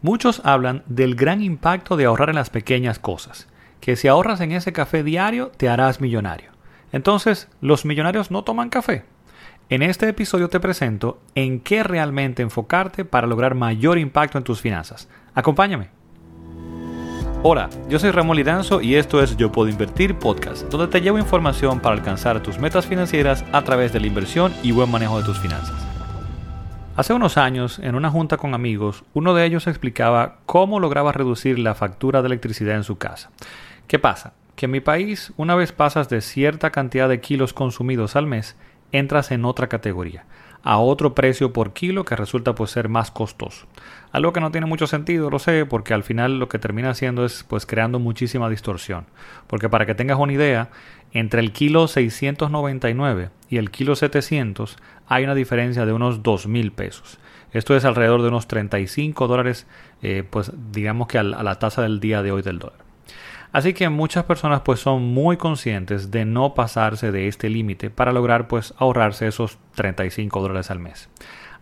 Muchos hablan del gran impacto de ahorrar en las pequeñas cosas, que si ahorras en ese café diario te harás millonario. Entonces, ¿los millonarios no toman café? En este episodio te presento en qué realmente enfocarte para lograr mayor impacto en tus finanzas. Acompáñame. Hola, yo soy Ramón Lidanzo y esto es Yo Puedo Invertir Podcast, donde te llevo información para alcanzar tus metas financieras a través de la inversión y buen manejo de tus finanzas. Hace unos años, en una junta con amigos, uno de ellos explicaba cómo lograba reducir la factura de electricidad en su casa. ¿Qué pasa? Que en mi país, una vez pasas de cierta cantidad de kilos consumidos al mes, entras en otra categoría, a otro precio por kilo que resulta pues ser más costoso. Algo que no tiene mucho sentido, lo sé, porque al final lo que termina haciendo es pues creando muchísima distorsión. Porque para que tengas una idea, entre el kilo 699 y el kilo 700 hay una diferencia de unos 2.000 pesos. Esto es alrededor de unos 35 dólares, eh, pues digamos que a la tasa del día de hoy del dólar. Así que muchas personas pues son muy conscientes de no pasarse de este límite para lograr pues ahorrarse esos 35 dólares al mes.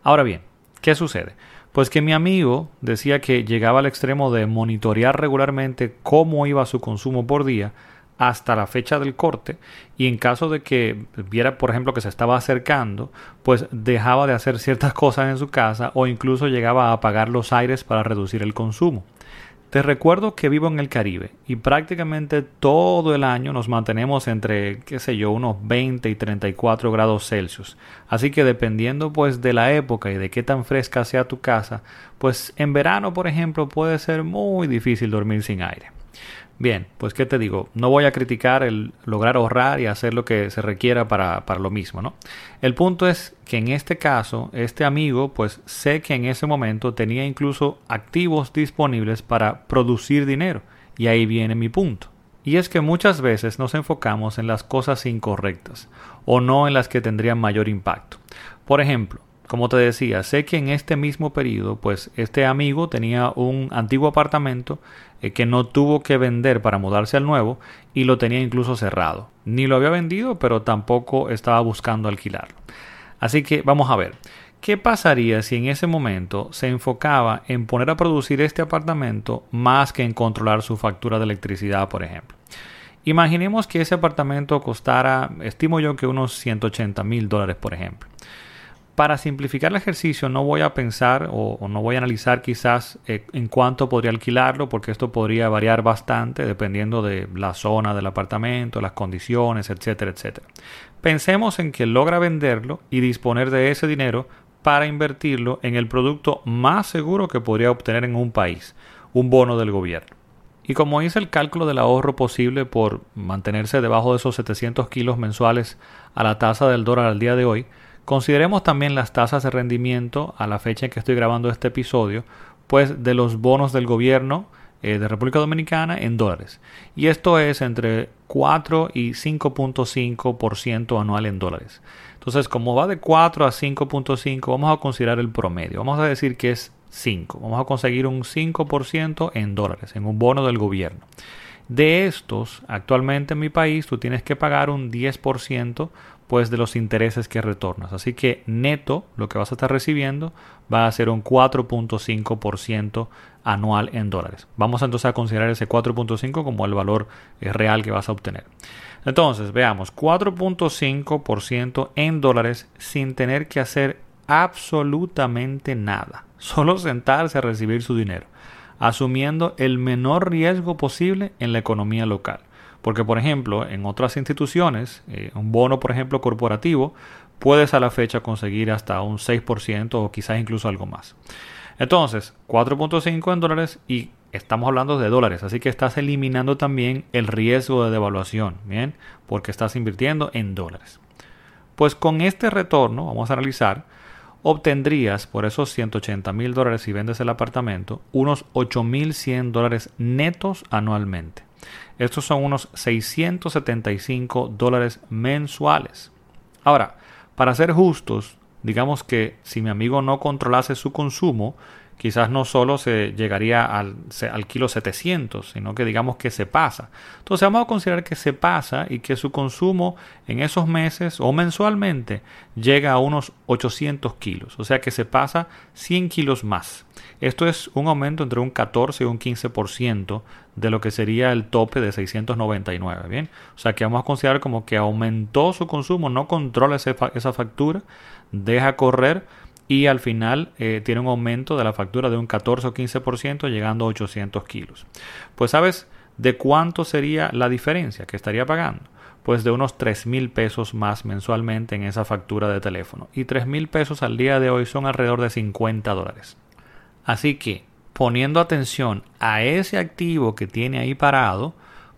Ahora bien, ¿qué sucede? Pues que mi amigo decía que llegaba al extremo de monitorear regularmente cómo iba su consumo por día hasta la fecha del corte y en caso de que viera por ejemplo que se estaba acercando pues dejaba de hacer ciertas cosas en su casa o incluso llegaba a apagar los aires para reducir el consumo. Te recuerdo que vivo en el Caribe y prácticamente todo el año nos mantenemos entre, qué sé yo, unos 20 y 34 grados Celsius. Así que dependiendo pues de la época y de qué tan fresca sea tu casa, pues en verano, por ejemplo, puede ser muy difícil dormir sin aire. Bien, pues qué te digo, no voy a criticar el lograr ahorrar y hacer lo que se requiera para, para, lo mismo, ¿no? El punto es que en este caso, este amigo, pues sé que en ese momento tenía incluso activos disponibles para producir dinero. Y ahí viene mi punto. Y es que muchas veces nos enfocamos en las cosas incorrectas o no en las que tendrían mayor impacto. Por ejemplo, como te decía, sé que en este mismo periodo, pues este amigo tenía un antiguo apartamento eh, que no tuvo que vender para mudarse al nuevo y lo tenía incluso cerrado. Ni lo había vendido, pero tampoco estaba buscando alquilarlo. Así que vamos a ver, ¿qué pasaría si en ese momento se enfocaba en poner a producir este apartamento más que en controlar su factura de electricidad, por ejemplo? Imaginemos que ese apartamento costara, estimo yo que unos 180 mil dólares, por ejemplo. Para simplificar el ejercicio no voy a pensar o, no voy a analizar quizás eh, en cuánto podría alquilarlo porque esto podría variar bastante dependiendo de la zona del apartamento, las condiciones, etcétera, etcétera. Pensemos en que logra venderlo y disponer de ese dinero para invertirlo en el producto más seguro que podría obtener en un país, un bono del gobierno. Y como hice el cálculo del ahorro posible por mantenerse debajo de esos 700 kilos mensuales a la tasa del dólar al día de hoy, Consideremos también las tasas de rendimiento a la fecha en que estoy grabando este episodio, pues de los bonos del gobierno eh, de República Dominicana en dólares. Y esto es entre 4 y 5.5% anual en dólares. Entonces, como va de 4 a 5.5, vamos a considerar el promedio. Vamos a decir que es 5. Vamos a conseguir un 5% en dólares, en un bono del gobierno. De estos, actualmente en mi país, tú tienes que pagar un 10% pues de los intereses que retornas. Así que neto lo que vas a estar recibiendo va a ser un 4.5% anual en dólares. Vamos entonces a considerar ese 4.5 como el valor eh, real que vas a obtener. Entonces, veamos, 4.5% en dólares sin tener que hacer absolutamente nada. Solo sentarse a recibir su dinero, asumiendo el menor riesgo posible en la economía local. Porque, por ejemplo, en otras instituciones, eh, un bono, por ejemplo, corporativo, puedes a la fecha conseguir hasta un 6% o quizás incluso algo más. Entonces, 4.5 en dólares y estamos hablando de dólares, así que estás eliminando también el riesgo de devaluación, ¿bien? Porque estás invirtiendo en dólares. Pues con este retorno, vamos a analizar, obtendrías por esos 180 mil dólares si vendes el apartamento, unos 8.100 dólares netos anualmente. Estos son unos 675 dólares mensuales. Ahora, para ser justos, digamos que si mi amigo no controlase su consumo, quizás no solo se llegaría al, al, kilo 700, sino que digamos que se pasa. Entonces vamos a considerar que se pasa y que su consumo en esos meses o mensualmente llega a unos 800 kilos, o sea que se pasa 100 kilos más. Esto es un aumento entre un 14 y un 15% de lo que sería el tope de 699, ¿bien? O sea que vamos a considerar como que aumentó su consumo, no controla esa factura, deja correr y al final eh, tiene un aumento de la factura de un 14 o 15% llegando a 800 kilos. Pues sabes de cuánto sería la diferencia que estaría pagando. Pues de unos 3 mil pesos más mensualmente en esa factura de teléfono. Y 3 mil pesos al día de hoy son alrededor de 50 dólares. Así que, poniendo atención a ese activo que tiene ahí parado,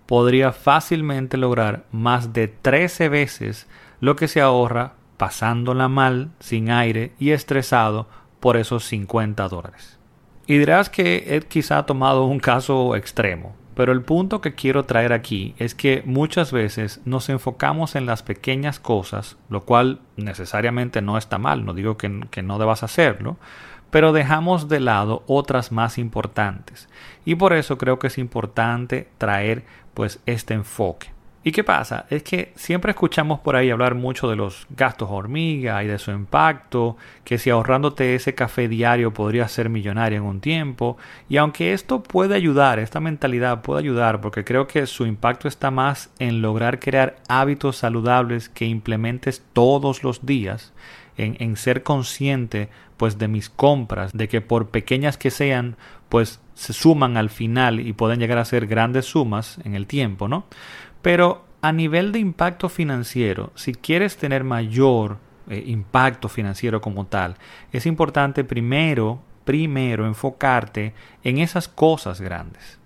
podría fácilmente lograr más de 13 veces lo que se ahorra pasándola mal, sin aire y estresado por esos 50 dólares. Y dirás que he quizá tomado un caso extremo, pero el punto que quiero traer aquí es que muchas veces nos enfocamos en las pequeñas cosas, lo cual necesariamente no está mal, no digo que, que no debas hacerlo, pero dejamos de lado otras más importantes. Y por eso creo que es importante traer pues este enfoque. ¿Y qué pasa? Es que siempre escuchamos por ahí hablar mucho de los gastos hormiga y de su impacto, que si ahorrándote ese café diario podrías ser millonario en un tiempo, y aunque esto puede ayudar, esta mentalidad puede ayudar, porque creo que su impacto está más en lograr crear hábitos saludables que implementes todos los días, en, ser consciente pues de mis compras, de que por pequeñas que sean, pues se suman al final y pueden llegar a ser grandes sumas en el tiempo, ¿no? Pero a nivel de impacto financiero, si quieres tener mayor eh, impacto financiero como tal, es importante primero, primero enfocarte en esas cosas grandes.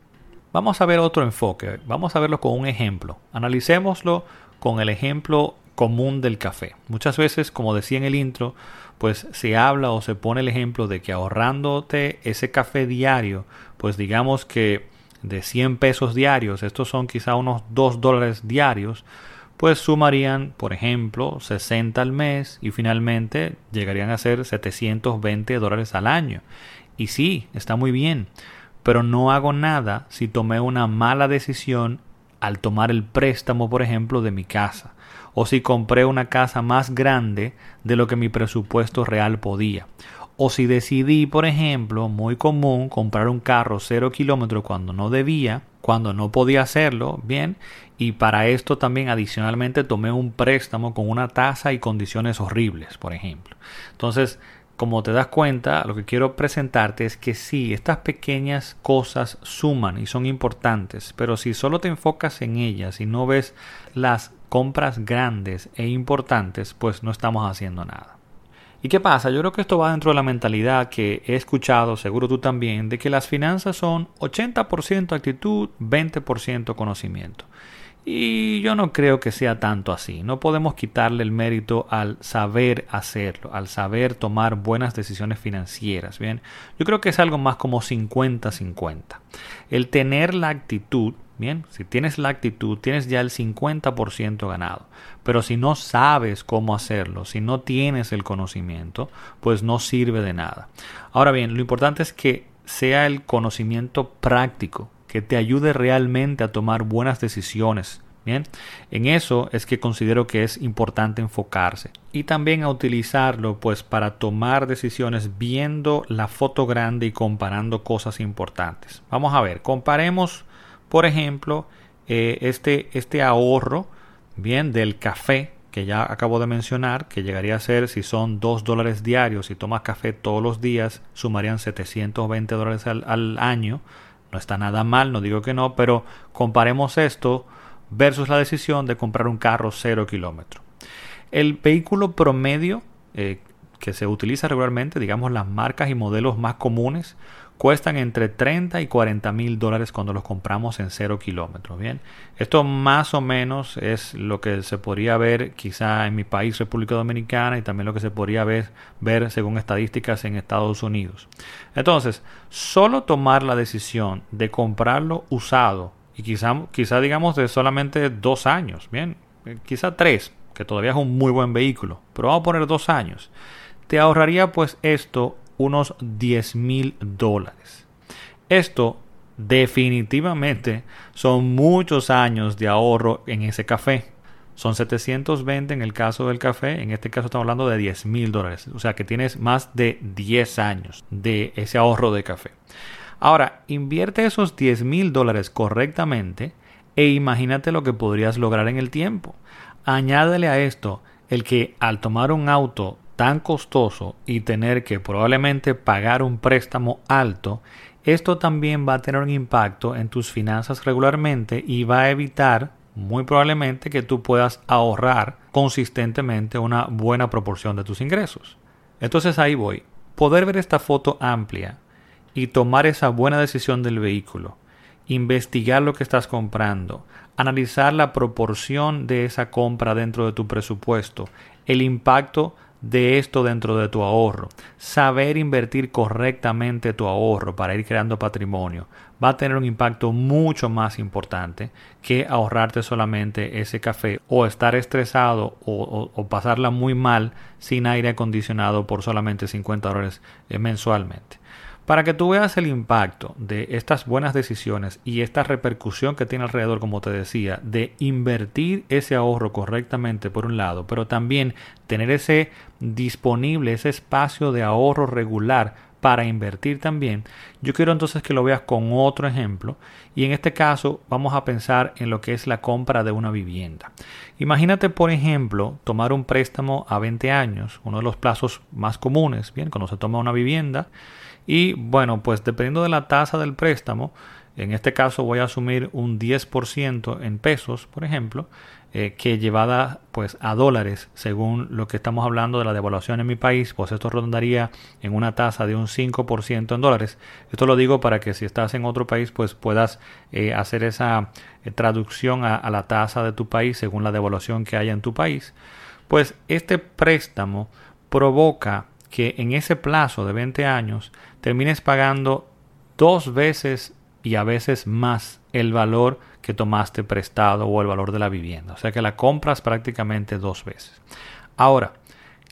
Vamos a ver otro enfoque, vamos a verlo con un ejemplo. Analicémoslo con el ejemplo común del café. Muchas veces, como decía en el intro, pues se habla o se pone el ejemplo de que ahorrándote ese café diario, pues digamos que de 100 pesos diarios, estos son quizá unos 2 dólares diarios, pues sumarían, por ejemplo, 60 al mes y finalmente llegarían a ser 720 dólares al año. Y sí, está muy bien, pero no hago nada si tomé una mala decisión al tomar el préstamo, por ejemplo, de mi casa, o si compré una casa más grande de lo que mi presupuesto real podía, o si decidí, por ejemplo, muy común, comprar un carro cero kilómetros cuando no debía, cuando no podía hacerlo, bien, y para esto también adicionalmente tomé un préstamo con una tasa y condiciones horribles, por ejemplo. Entonces, como te das cuenta, lo que quiero presentarte es que sí, estas pequeñas cosas suman y son importantes, pero si solo te enfocas en ellas y no ves las compras grandes e importantes, pues no estamos haciendo nada. ¿Y qué pasa? Yo creo que esto va dentro de la mentalidad que he escuchado, seguro tú también, de que las finanzas son 80% actitud, 20% conocimiento. Y yo no creo que sea tanto así. No podemos quitarle el mérito al saber hacerlo, al saber tomar buenas decisiones financieras. Bien, yo creo que es algo más como 50-50. El tener la actitud Bien, si tienes la actitud, tienes ya el 50% ganado. Pero si no sabes cómo hacerlo, si no tienes el conocimiento, pues no sirve de nada. Ahora bien, lo importante es que sea el conocimiento práctico, que te ayude realmente a tomar buenas decisiones. Bien, en eso es que considero que es importante enfocarse y también a utilizarlo pues para tomar decisiones viendo la foto grande y comparando cosas importantes. Vamos a ver, comparemos por ejemplo, eh, este, este ahorro, bien, del café que ya acabo de mencionar, que llegaría a ser, si son 2 dólares diarios, si tomas café todos los días, sumarían 720 dólares al, año. No está nada mal, no digo que no, pero comparemos esto versus la decisión de comprar un carro 0 kilómetros. El vehículo promedio eh, que se utiliza regularmente, digamos las marcas y modelos más comunes, cuestan entre 30 y 40 mil dólares cuando los compramos en 0 kilómetros. Bien, esto más o menos es lo que se podría ver quizá en mi país, República Dominicana, y también lo que se podría ver, ver según estadísticas en Estados Unidos. Entonces, solo tomar la decisión de comprarlo usado, y quizá, quizá digamos de solamente dos años, bien, quizá tres, que todavía es un muy buen vehículo, pero vamos a poner dos años, te ahorraría pues esto unos 10 mil dólares. Esto definitivamente son muchos años de ahorro en ese café. Son 720 en el caso del café, en este caso estamos hablando de 10 mil dólares, o sea que tienes más de 10 años de ese ahorro de café. Ahora, invierte esos 10 mil dólares correctamente e imagínate lo que podrías lograr en el tiempo. Añádele a esto el que al tomar un auto tan costoso y tener que probablemente pagar un préstamo alto, esto también va a tener un impacto en tus finanzas regularmente y va a evitar muy probablemente que tú puedas ahorrar consistentemente una buena proporción de tus ingresos. Entonces ahí voy. Poder ver esta foto amplia y tomar esa buena decisión del vehículo, investigar lo que estás comprando, analizar la proporción de esa compra dentro de tu presupuesto, el impacto de esto dentro de tu ahorro. Saber invertir correctamente tu ahorro para ir creando patrimonio va a tener un impacto mucho más importante que ahorrarte solamente ese café o estar estresado o, pasarla muy mal sin aire acondicionado por solamente 50 dólares eh, mensualmente. Para que tú veas el impacto de estas buenas decisiones y esta repercusión que tiene alrededor, como te decía, de invertir ese ahorro correctamente por un lado, pero también tener ese disponible, ese espacio de ahorro regular para invertir también, yo quiero entonces que lo veas con otro ejemplo y en este caso vamos a pensar en lo que es la compra de una vivienda. Imagínate, por ejemplo, tomar un préstamo a 20 años, uno de los plazos más comunes, bien, cuando se toma una vivienda, y bueno, pues dependiendo de la tasa del préstamo, en este caso voy a asumir un 10% en pesos, por ejemplo, eh, que llevada pues a dólares, según lo que estamos hablando de la devaluación en mi país, pues esto rondaría en una tasa de un 5% en dólares. Esto lo digo para que si estás en otro país, pues puedas eh, hacer esa eh, traducción a, a la tasa de tu país según la devaluación que haya en tu país. Pues este préstamo provoca que en ese plazo de 20 años termines pagando dos veces y a veces más el valor que tomaste prestado o el valor de la vivienda. O sea que la compras prácticamente dos veces. Ahora,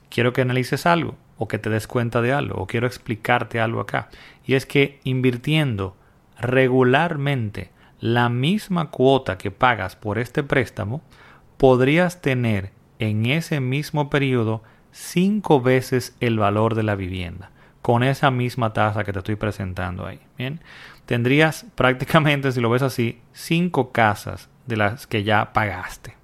quiero que analices algo o que te des cuenta de algo o quiero explicarte algo acá. Y es que invirtiendo regularmente la misma cuota que pagas por este préstamo, podrías tener en ese mismo periodo cinco veces el valor de la vivienda con esa misma tasa que te estoy presentando ahí. Bien, tendrías prácticamente, si lo ves así, cinco casas de las que ya pagaste.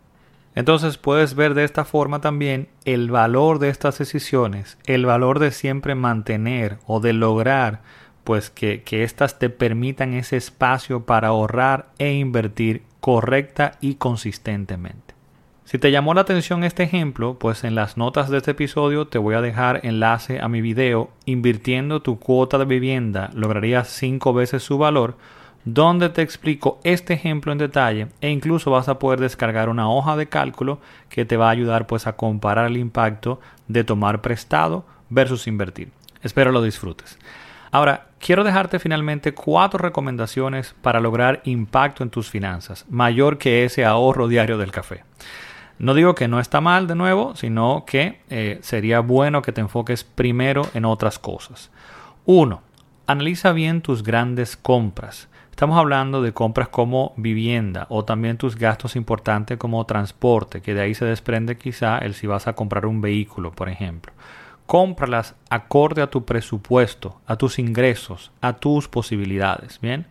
Entonces puedes ver de esta forma también el valor de estas decisiones, el valor de siempre mantener o de lograr pues que, que éstas te permitan ese espacio para ahorrar e invertir correcta y consistentemente. Si te llamó la atención este ejemplo, pues en las notas de este episodio te voy a dejar enlace a mi video Invirtiendo tu cuota de vivienda lograrías 5 veces su valor, donde te explico este ejemplo en detalle e incluso vas a poder descargar una hoja de cálculo que te va a ayudar pues a comparar el impacto de tomar prestado versus invertir. Espero lo disfrutes. Ahora, quiero dejarte finalmente cuatro recomendaciones para lograr impacto en tus finanzas, mayor que ese ahorro diario del café. No digo que no está mal de nuevo, sino que eh, sería bueno que te enfoques primero en otras cosas. Uno, analiza bien tus grandes compras. Estamos hablando de compras como vivienda o también tus gastos importantes como transporte, que de ahí se desprende quizá el si vas a comprar un vehículo, por ejemplo. Cómpralas acorde a tu presupuesto, a tus ingresos, a tus posibilidades. Bien.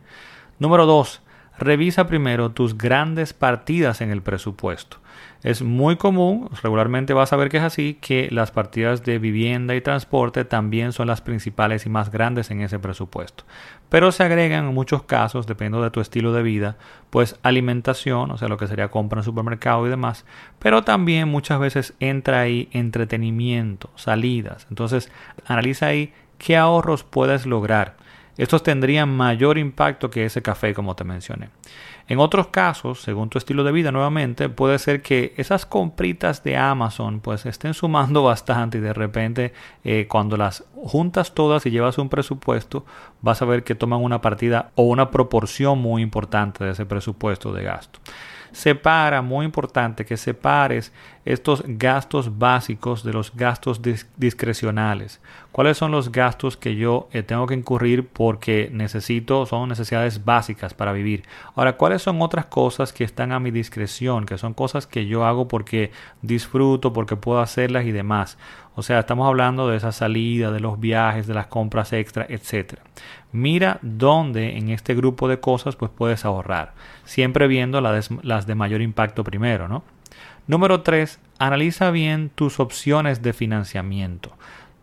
Número dos, revisa primero tus grandes partidas en el presupuesto. Es muy común, regularmente vas a ver que es así, que las partidas de vivienda y transporte también son las principales y más grandes en ese presupuesto. Pero se agregan en muchos casos, dependiendo de tu estilo de vida, pues alimentación, o sea, lo que sería compra en supermercado y demás, pero también muchas veces entra ahí entretenimiento, salidas. Entonces, analiza ahí qué ahorros puedes lograr estos tendrían mayor impacto que ese café como te mencioné. En otros casos, según tu estilo de vida nuevamente, puede ser que esas compritas de Amazon pues estén sumando bastante y de repente eh, cuando las juntas todas y llevas un presupuesto vas a ver que toman una partida o una proporción muy importante de ese presupuesto de gasto. Separa, muy importante, que separes estos gastos básicos de los gastos discrecionales. ¿Cuáles son los gastos que yo eh, tengo que incurrir porque necesito, son necesidades básicas para vivir? Ahora, ¿cuáles son otras cosas que están a mi discreción, que son cosas que yo hago porque disfruto, porque puedo hacerlas y demás? O sea, estamos hablando de esa salida, de los viajes, de las compras extra, etc. Mira dónde en este grupo de cosas pues puedes ahorrar, siempre viendo las de mayor impacto primero, ¿no? Número 3. Analiza bien tus opciones de financiamiento.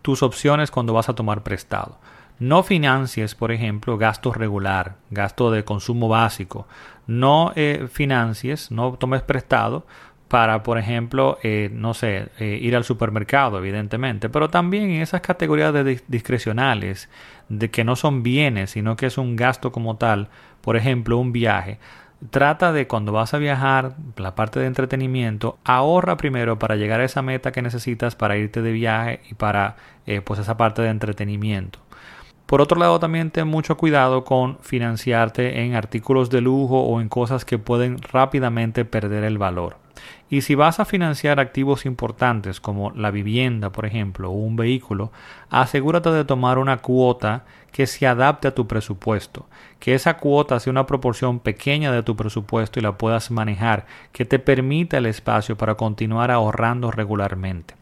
Tus opciones cuando vas a tomar prestado. No financies, por ejemplo, gasto regular, gasto de consumo básico. No eh, financies, no tomes prestado para, por ejemplo, eh, no sé, eh, ir al supermercado, evidentemente, pero también en esas categorías de discrecionales, de que no son bienes, sino que es un gasto como tal, por ejemplo, un viaje trata de cuando vas a viajar, la parte de entretenimiento, ahorra primero para llegar a esa meta que necesitas para irte de viaje y para eh, pues esa parte de entretenimiento. Por otro lado, también ten mucho cuidado con financiarte en artículos de lujo o en cosas que pueden rápidamente perder el valor. Y si vas a financiar activos importantes como la vivienda, por ejemplo, o un vehículo, asegúrate de tomar una cuota que se adapte a tu presupuesto, que esa cuota sea una proporción pequeña de tu presupuesto y la puedas manejar, que te permita el espacio para continuar ahorrando regularmente.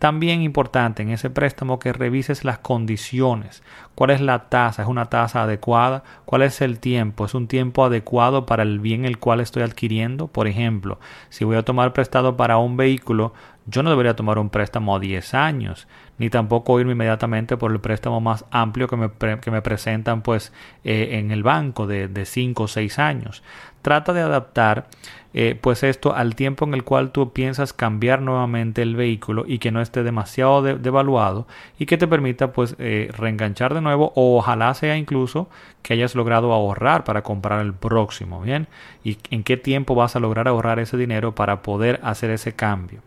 También importante en ese préstamo que revises las condiciones. ¿Cuál es la tasa? ¿Es una tasa adecuada? ¿Cuál es el tiempo? ¿Es un tiempo adecuado para el bien el cual estoy adquiriendo? Por ejemplo, si voy a tomar prestado para un vehículo, yo no debería tomar un préstamo a 10 años, ni tampoco irme inmediatamente por el préstamo más amplio que me, que me presentan pues eh, en el banco de, de 5 o 6 años. Trata de adaptar eh, pues esto al tiempo en el cual tú piensas cambiar nuevamente el vehículo y que no esté demasiado devaluado y que te permita pues eh, reenganchar de nuevo o ojalá sea incluso que hayas logrado ahorrar para comprar el próximo, ¿bien? Y en qué tiempo vas a lograr ahorrar ese dinero para poder hacer ese cambio.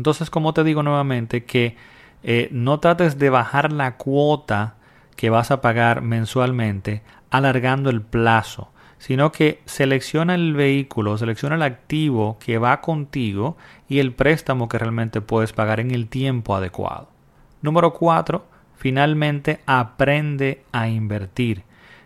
Entonces, como te digo nuevamente, que eh, no trates de bajar la cuota que vas a pagar mensualmente alargando el plazo sino que selecciona el vehículo, selecciona el activo que va contigo y el préstamo que realmente puedes pagar en el tiempo adecuado. Número 4. Finalmente aprende a invertir.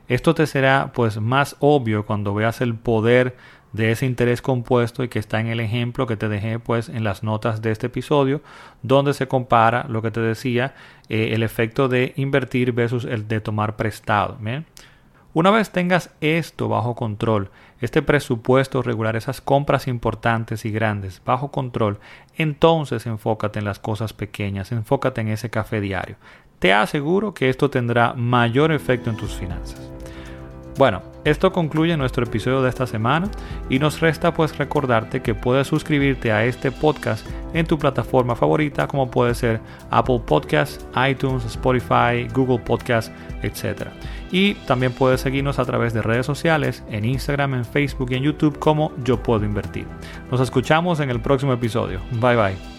Esto te será pues más obvio cuando veas el poder de ese interés compuesto y que está en el ejemplo que te dejé pues en las notas de este episodio donde se compara lo que te decía eh, el efecto de invertir versus el de tomar prestado. Una vez tengas esto bajo control, este presupuesto regular, esas compras importantes y grandes bajo control, entonces enfócate en las cosas pequeñas, enfócate en ese café diario. Te aseguro que esto tendrá mayor efecto en tus finanzas. Bueno, esto concluye nuestro episodio de esta semana y nos resta pues recordarte que puedes suscribirte a este podcast en tu plataforma favorita como puede ser Apple Podcasts, iTunes, Spotify, Google Podcasts, etc. Y también puedes seguirnos a través de redes sociales en Instagram, en Facebook y en YouTube como Yo Puedo Invertir. Nos escuchamos en el próximo episodio. Bye bye.